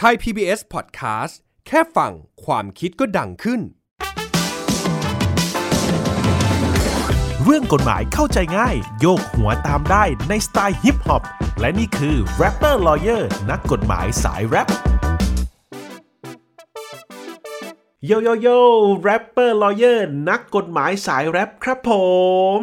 ไทย PBS Podcast แค่ฟังความคิดก็ดังขึ้น เรื่องกฎหมายเข้าใจง่าย โยกหัวตามได้ในสไตล์ฮิปฮอป และนี่คือ Rapper Lawyer นักกฎหมายสายแรปโยโยโย่ Rapper Lawyer นักกฎหมายสายแรปครับผม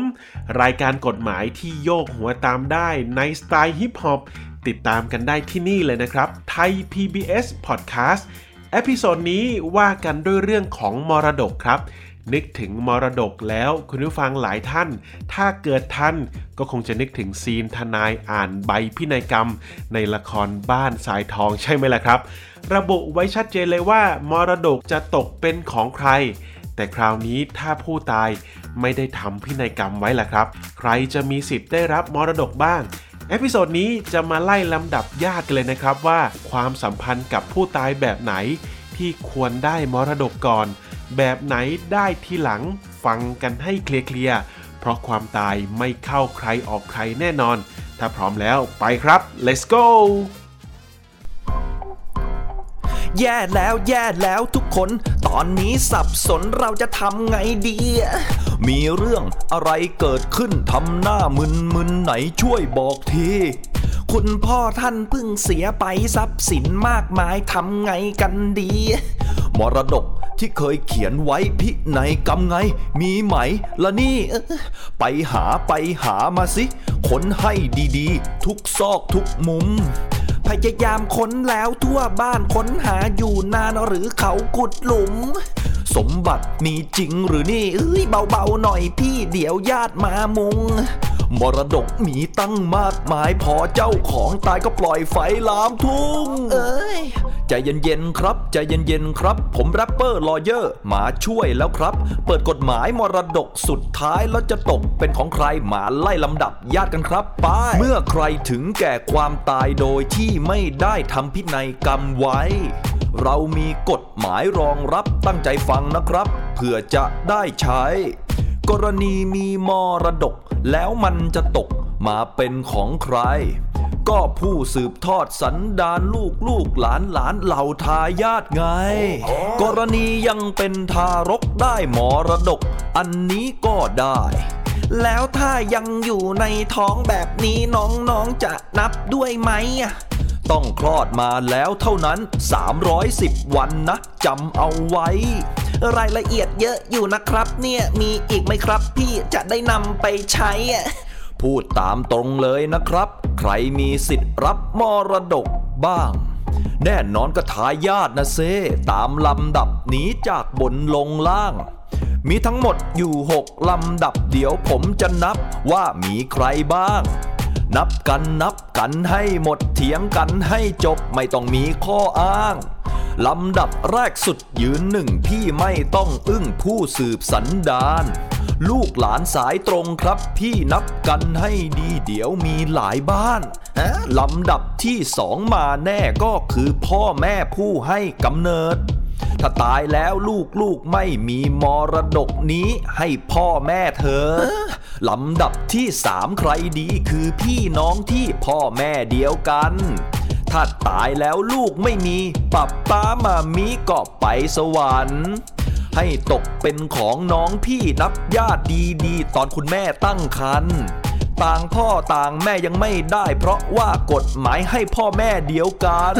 รายการกฎหมายที่โยกหัวตามได้ในสไตล์ฮิปฮอป ติดตามกันได้ที่นี่เลยนะครับ ไทย PBS Podcast episode นี้ว่ากันด้วยเรื่องของมรดกครับ นึกถึงมรดกแล้วคุณผู้ฟังหลายท่าน ถ้าเกิดท่านก็คงจะนึกถึง scene ทนายอ่านใบพินัยกรรม ในละครบ้านสายทองใช่ไหมล่ะครับ ระบุไว้ชัดเจนเลยว่ามรดกจะตกเป็นของใคร แต่คราวนี้ถ้าผู้ตายไม่ได้ทำพินัยกรรมไว้ล่ะครับ ใครจะมีสิทธิ์ได้รับมรดกบ้าง episode นี้จะมาไล่ลำดับญาติกันเลยนะครับว่าความสัมพันธ์กับผู้ตายแบบไหน ที่ควรได้มรดกก่อน แบบไหนได้ทีหลังฟังกันให้เคลียร์เพราะความตายไม่เข้าใครออกใครแน่นอน ถ้าพร้อมแล้วไปครับ let's go แย่แล้วแย่แล้วทุกคน ตอนนี้สับสนเราจะทำไงดี มีเรื่องอะไรเกิดขึ้นทำหน้ามึนมึนไหนช่วยบอกทีคุณพ่อท่านเพิ่งเสียไปทรัพย์สินมากมายทำไงกันดี มรดกที่เคยเขียนไว้พิในกรรมไง มีไหมละนี่ ไปหาไปหามาสิค้นให้ดีๆ ทุกซอกทุกมุม พยายามค้นแล้วทั่วบ้านค้นหาอยู่นานหรือเขาขุดหลุม สมบัติมีจริงหรือนี่เอ้ยเบาๆหน่อยพี่เดี๋ยวญาติมามุง มรดกมีตั้งมากมายพอเจ้าของตายก็ปล่อยไฟลามทุ่ง เอ้ยใจเย็นๆครับใจเย็นๆครับ ผม Rapper Lawyer มาช่วยแล้วครับ เปิดกฎหมายมรดกสุดท้ายแล้วจะตกเป็นของใครมาไล่ลำดับญาติกันครับไปเมื่อใครถึงแก่ความตายโดยที่ไม่ได้ทำพินัยกรรมไว้ เรามีกฎหมายรองรับตั้งใจฟังนะครับ เพื่อจะได้ใช้ กรณีมีมรดก แล้วมันจะตกมาเป็นของใคร ก็ผู้สืบทอดสันดานลูกลูกหลานหลานเหล่าทายาทไง กรณียังเป็นทารกได้มรดก อันนี้ก็ได้แล้วถ้ายังอยู่ในท้องแบบนี้น้องๆจะนับด้วยไหมอะ ต้องคลอดมาแล้วเท่านั้น 310 วันนะจำเอาไว้ รายละเอียดเยอะอยู่นะครับเนี่ยมีอีกไหมครับ พี่จะได้นำไปใช้ พูดตามตรงเลยนะครับ ใครมีสิทธิ์รับมรดกบ้าง แน่นอนก็ทายาทนะเซตามลำดับหนีจากบนลงล่างมีทั้งหมดอยู่ 6 ลำดับเดี๋ยวผมจะนับว่ามีใครบ้าง นับกันนับกันให้หมดเถียงกันให้จบไม่ต้องมีข้ออ้าง ลำดับแรกสุดยืนหนึ่งพี่ไม่ต้องอึ้งผู้สืบสันดานลูกหลานสายตรงครับ พี่นับกันให้ดีเดี๋ยวมีหลายบ้านลำดับที่สองมาแน่ก็คือพ่อแม่ผู้ให้กำเนิด ถ้าตายแล้วลูกลูกๆไม่มีมรดกนี้ให้พ่อแม่เธอ ลำดับที่สามใครดีคือพี่น้องที่พ่อแม่เดียวกัน ถ้าตายแล้วลูกไม่มีปับป้ามามีก็ไปสวรรค์ให้ตกเป็นของน้องพี่นับญาติดีๆ ตอนคุณแม่ตั้งครรภ์ ต่างพ่อต่างแม่ยังไม่ได้เพราะว่ากฎหมายให้พ่อแม่เดียวกัน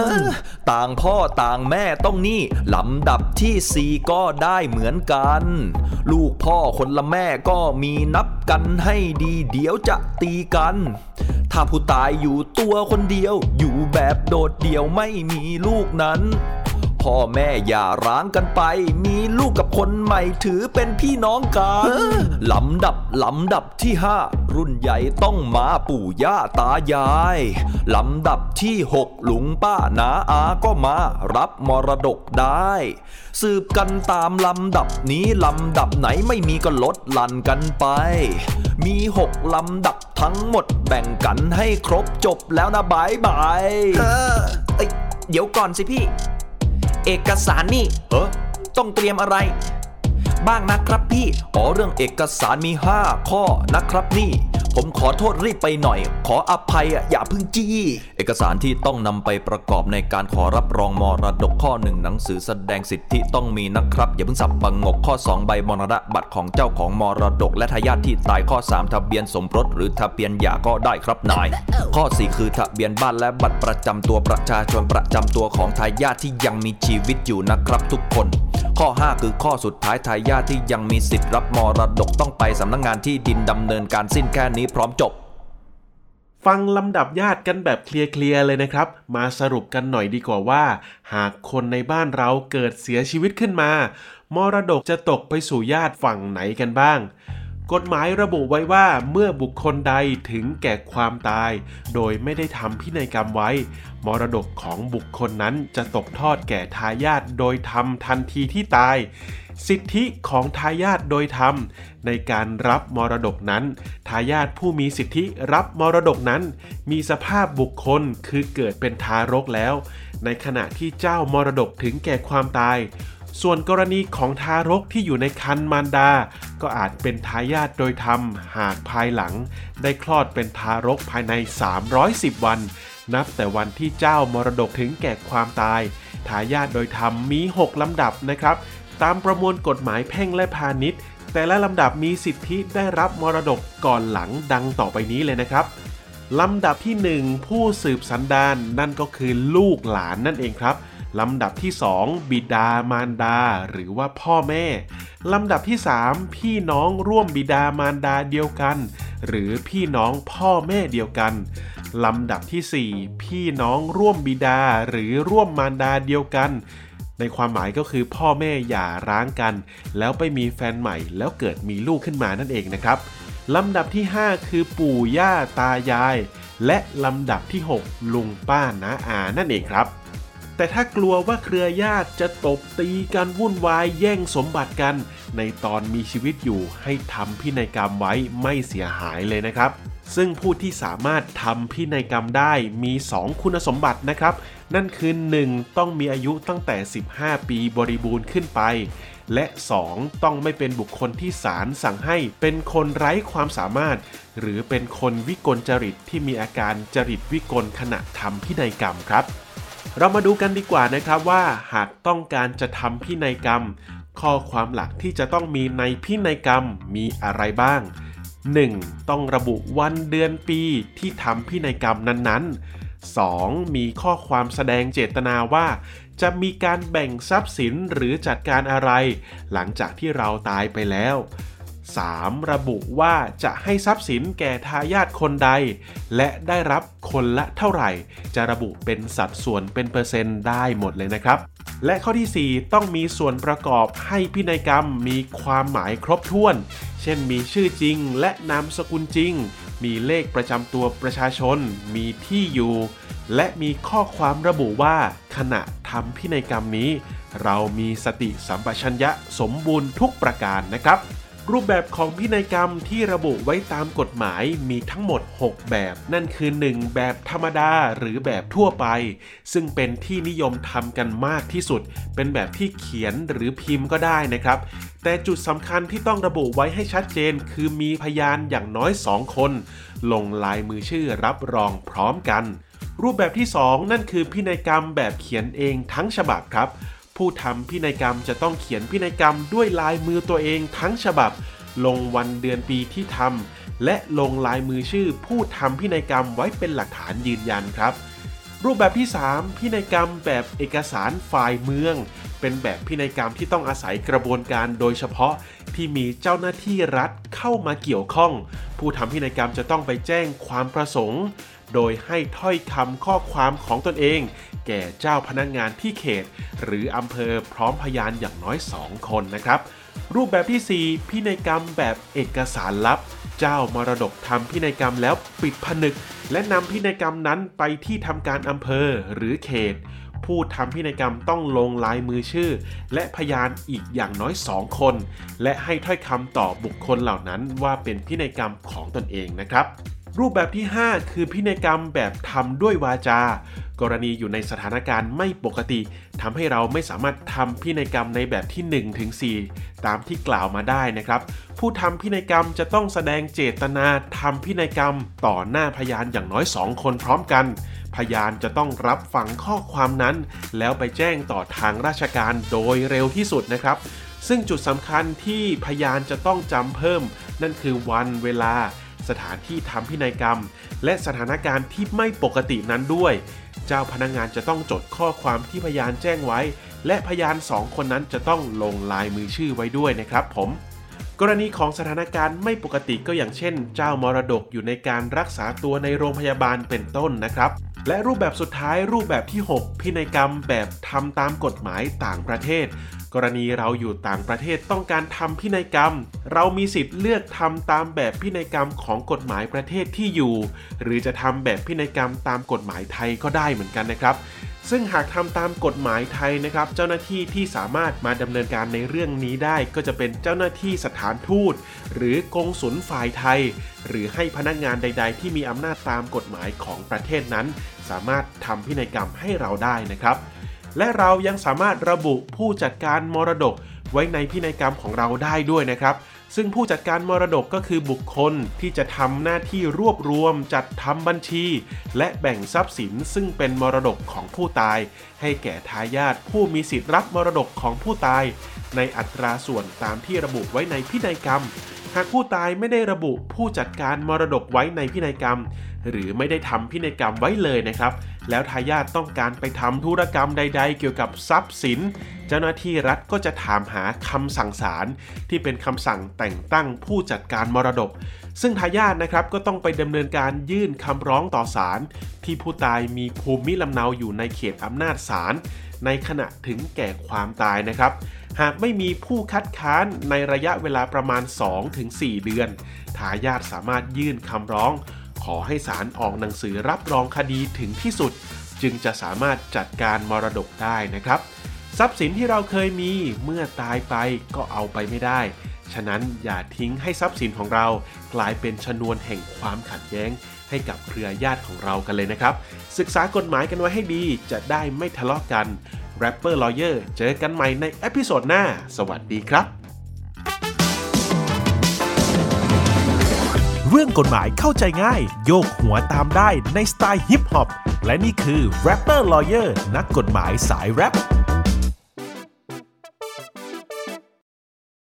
ต่างพ่อต่างแม่ต้องนี่ ลำดับที่สี่ก็ได้เหมือนกัน ลูกพ่อคนละแม่ก็มีนับกันให้ดีเดี๋ยวจะตีกัน ถ้าผู้ตายอยู่ตัวคนเดียว อยู่แบบโดดเดี่ยวไม่มีลูกนั้น พ่อแม่อย่าร้างกันไป มีลูกกับคนใหม่ถือเป็นพี่น้องกันลำดับลำดับที่ห้ารุ่นใหญ่ต้องมาปู่ย่าตายายลำดับที่หกลุงป้านาอาก็มารับมรดกได้ สืบกันตามลำดับนี้ลำดับไหนไม่มีก็ลดหลั่นกันไป มีหกลำดับทั้งหมดแบ่งกันให้ครบจบแล้วนะบายบาย เออเอ้ยเดี๋ยวก่อนสิพี่ เอกสารนี่เออต้องเตรียมอะไร บ้างนะครับพี่ อ๋อเรื่องเอกสารมี 5 ข้อนะครับนี่ ผมขอโทษรีบไปหน่อย ขออภัยอะอย่าพึ่งจี้ เอกสารที่ต้องนำไปประกอบในการขอรับรองมรดกข้อหนึ่งหนังสือแสดงสิทธิต้องมีนะครับ อย่าเพิ่งสับประงกข้อ 2 ใบมรณบัตรของเจ้าของมรดก และทายาทที่ตายข้อ 3 ทะเบียนสมรสหรือทะเบียนหย่าก็ได้ครับนาย ข้อ 4 คือทะเบียนบ้านและบัตรประจำตัวประชาชนประจำตัวของทายาทที่ยังมีชีวิตอยู่นะครับทุกคน ข้อ 5 คือข้อสุดท้ายทายาทที่ยังมีสิทธิ์รับมรดกต้องไปสำนักงงานที่ดินดำเนินการสิ้นแค่นี้พร้อมจบฟังลำดับญาติกันแบบเคลียร์ๆเลยนะครับ มาสรุปกันหน่อยดีกว่าว่า หากคนในบ้านเราเกิดเสียชีวิตขึ้นมา มรดกจะตกไปสู่ญาติฝั่งไหนกันบ้าง กฎหมายระบุไว้ว่าเมื่อบุคคลใดถึงแก่ความตาย โดยไม่ได้ทำพินัยกรรมไว้ มรดกของบุคคลนั้นจะตกทอดแก่ทายาทโดยทำทันทีที่ตาย สิทธิของทายาทโดยธรรมในการรับมรดกนั้น ทายาทผู้มีสิทธิรับมรดกนั้น มีสภาพบุคคลคือเกิดเป็นทารกแล้ว ในขณะที่เจ้ามรดกถึงแก่ความตาย ส่วนกรณีของทารกที่อยู่ในครรภ์มารดา ก็อาจเป็นทายาทโดยธรรม หากภายหลัง ได้คลอดเป็นทารกภายใน 310 วัน นับแต่วันที่เจ้ามรดกถึงแก่ความตาย ทายาทโดยธรรมมี 6 ลำดับนะครับ ตามประมวลกฎหมายแพ่งและพาณิชย์ แต่ละลำดับมีสิทธิได้รับมรดกก่อนหลังดังต่อไปนี้เลยนะครับลำดับที่ 1 ผู้สืบสันดานนั่นก็คือลูกหลานนั่นเองครับ ลำดับที่ 2 บิดามารดา หรือว่าพ่อแม่ ลำดับที่ 3 พี่น้องร่วมบิดามารดาเดียวกัน หรือพี่น้องพ่อแม่เดียวกัน ลำดับที่ 4 พี่น้องร่วมบิดาหรือร่วมมารดาเดียวกัน ในความหมายก็คือพ่อแม่หย่าร้างกัน แล้วไปมีแฟนใหม่แล้วเกิดมีลูกขึ้นมานั่นเองนะครับลำดับที่ 5 คือปู่ย่าตายาย และลำดับที่ 6 ลุงป้าน้าอานั่นเองครับ แต่ถ้ากลัวว่าเครือญาติจะตบตีกันวุ่นวายแย่งสมบัติกัน ในตอนมีชีวิตอยู่ให้ทำพินัยกรรมไว้ไม่เสียหายเลยนะครับ ซึ่งผู้ที่สามารถทำพินัยกรรมได้มี 2 คุณสมบัตินะครับ นั่นคือ 1. ต้องมีอายุตั้งแต่ 15 ปีบริบูรณ์ขึ้นไป และ 2. ต้องไม่เป็นบุคคลที่ศาลสั่งให้เป็นคนไร้ความสามารถ หรือเป็นคนวิกลจริตที่มีอาการจริตวิกลขณะทำพินัยกรรมครับ เรามาดูกันดีกว่านะครับว่าหากต้องการจะทำพินัยกรรม ข้อความหลักที่จะต้องมีในพินัยกรรมมีอะไรบ้าง 1. ต้องระบุวันเดือนปีที่ทำพินัยกรรมนั้นๆ 2. มีข้อความแสดงเจตนาว่า จะมีการแบ่งทรัพย์สินหรือจัดการอะไร หลังจากที่เราตายไปแล้ว 3. ระบุว่าจะให้ทรัพย์สินแก่ทายาทคนใด และได้รับคนละเท่าไหร่ จะระบุเป็นสัดส่วนเป็นเปอร์เซ็นต์ได้หมดเลยนะครับ และข้อที่ 4 ต้องมีส่วนประกอบให้พินัยกรรมมีความหมายครบถ้วน เช่นมีชื่อจริงและนามสกุลจริง มีเลขประจำตัวประชาชน มีที่อยู่ และมีข้อความระบุว่าขณะทำพินัยกรรมนี้ เรามีสติสัมปชัญญะสมบูรณ์ทุกประการนะครับ รูปแบบของพินัยกรรมที่ระบุไว้ตามกฎหมายมีทั้งหมด 6 แบบ นั่นคือ 1 แบบธรรมดาหรือแบบทั่วไป ซึ่งเป็นที่นิยมทำกันมากที่สุด เป็นแบบที่เขียนหรือพิมพ์ก็ได้นะครับ แต่จุดสำคัญที่ต้องระบุไว้ให้ชัดเจน คือมีพยานอย่างน้อย 2 คน ลงลายมือชื่อรับรองพร้อมกัน รูปแบบที่ 2 นั่นคือพินัยกรรมแบบเขียนเองทั้งฉบับครับ ผู้ทำพินัยกรรมจะต้องเขียนพินัยกรรมด้วยลายมือตัวเองทั้งฉบับ ลงวันเดือนปีที่ทำและลงลายมือชื่อผู้ทำพินัยกรรมไว้เป็นหลักฐานยืนยันครับ รูปแบบที่ 3 พินัยกรรมแบบเอกสารฝ่ายเมือง เป็นแบบพินัยกรรมที่ต้องอาศัยกระบวนการโดยเฉพาะที่มีเจ้าหน้าที่รัฐเข้ามาเกี่ยวข้อง ผู้ทำพินัยกรรมจะต้องไปแจ้งความประสงค์ โดยให้ถ้อยคำข้อความของตนเอง แก่เจ้าพนักงงานที่เขต หรืออำเภอพร้อมพยานอย่างน้อย 2 คนนะครับ รูปแบบที่ 4 พินัยกรรมแบบเอกสารลับ เจ้ามรดกทำพินัยกรรมแล้วปิดผนึก และนำพินัยกรรมนั้นไปที่ทำการอำเภอหรือเขต ผู้ทำพินัยกรรมต้องลงลายมือชื่อ และพยานอีกอย่างน้อย 2 คน และให้ถ้อยคำต่อบุคคลเหล่านั้นว่าเป็นพินัยกรรมของตนเองนะครับ รูปแบบที่ 5 คือพินัยกรรมแบบทำด้วยวาจา กรณีอยู่ในสถานการณ์ไม่ปกติทำให้เราไม่สามารถทำพินัยกรรมในแบบที่1ถึง4ตามที่กล่าวมาได้นะครับ ผู้ทำพินัยกรรมจะต้องแสดงเจตนาทำพินัยกรรม ต่อหน้าพยานอย่างน้อยสองคนพร้อมกัน พยานจะต้องรับฟังข้อความนั้น แล้วไปแจ้งต่อทางราชการโดยเร็วที่สุดนะครับซึ่งจุดสำคัญที่พยานจะต้องจำเพิ่ม นั่นคือวันเวลา สถานที่ทำพินัยกรรม และสถานการณ์ที่ไม่ปกตินั้นด้วย เจ้าพนักงานจะต้องจดข้อความที่พยานแจ้งไว้ และพยานสองคนนั้นจะต้องลงลายมือชื่อไว้ด้วยนะครับผม กรณีของสถานการณ์ไม่ปกติก็อย่างเช่น เจ้ามรดกอยู่ในการรักษาตัวในโรงพยาบาลเป็นต้นนะครับ และรูปแบบสุดท้ายรูปแบบที่ 6 พินัยกรรมแบบทำตามกฎหมายต่างประเทศ กรณีเราอยู่ต่างประเทศต้องการทำพินัยกรรม เรามีสิทธิ์เลือกทำตามแบบพินัยกรรมของกฎหมายประเทศที่อยู่ หรือจะทำแบบพินัยกรรมตามกฎหมายไทยก็ได้เหมือนกันนะครับ ซึ่งหากทำตามกฎหมายไทยนะครับ เจ้าหน้าที่ที่สามารถมาดำเนินการในเรื่องนี้ได้ ก็จะเป็นเจ้าหน้าที่สถานทูต หรือกงสุลฝ่ายไทย หรือให้พนักงานใด ๆ ที่มีอำนาจตามกฎหมายของประเทศนั้น สามารถทำพินัยกรรมให้เราได้นะครับ และเรายังสามารถระบุผู้จัดการมรดกไว้ในพินัยกรรมของเราได้ด้วยนะครับ ซึ่งผู้จัดการมรดกก็คือบุคคลที่จะทำหน้าที่รวบรวมจัดทำบัญชี และแบ่งทรัพย์สินซึ่งเป็นมรดกของผู้ตาย ให้แก่ทายาทผู้มีสิทธิ์รับมรดกของผู้ตาย ในอัตราส่วนตามที่ระบุไว้ในพินัยกรรม หากผู้ตายไม่ได้ระบุผู้จัดการมรดกไว้ในพินัยกรรม หรือไม่ได้ทำพินัยกรรมไว้เลยนะครับ แล้วทายาทต้องการไปทำธุรกรรมใด ๆ เกี่ยวกับทรัพย์สิน เจ้าหน้าที่รัฐก็จะถามหาคำสั่งศาลที่เป็นคำสั่งแต่งตั้งผู้จัดการมรดก ซึ่งทายาทนะครับก็ต้องไปดำเนินการยื่นคำร้องต่อศาลที่ผู้ตายมีภูมิลำเนาอยู่ในเขตอำนาจศาลในขณะถึงแก่ความตายนะครับ หากไม่มีผู้คัดค้านในระยะเวลาประมาณ 2-4 เดือน ทายาทสามารถยื่นคำร้อง ขอให้ศาลออกหนังสือรับรองคดีถึงที่สุด จึงจะสามารถจัดการมรดกได้นะครับ ทรัพย์สินที่เราเคยมีเมื่อตายไปก็เอาไปไม่ได้ ฉะนั้นอย่าทิ้งให้ทรัพย์สินของเรา กลายเป็นชนวนแห่งความขัดแย้งให้กับเครือญาติของเรากันเลยนะครับ ศึกษากฎหมายกันไว้ให้ดีจะได้ไม่ทะเลาะกัน Rapper Lawyer เจอกันใหม่ใน episode หน้า สวัสดีครับ เรื่องกฎหมายเข้าใจง่าย โยกหัวตามได้ในสไตล์ฮิปฮอป และนี่คือ Rapper Lawyer นักกฎหมายสายแรป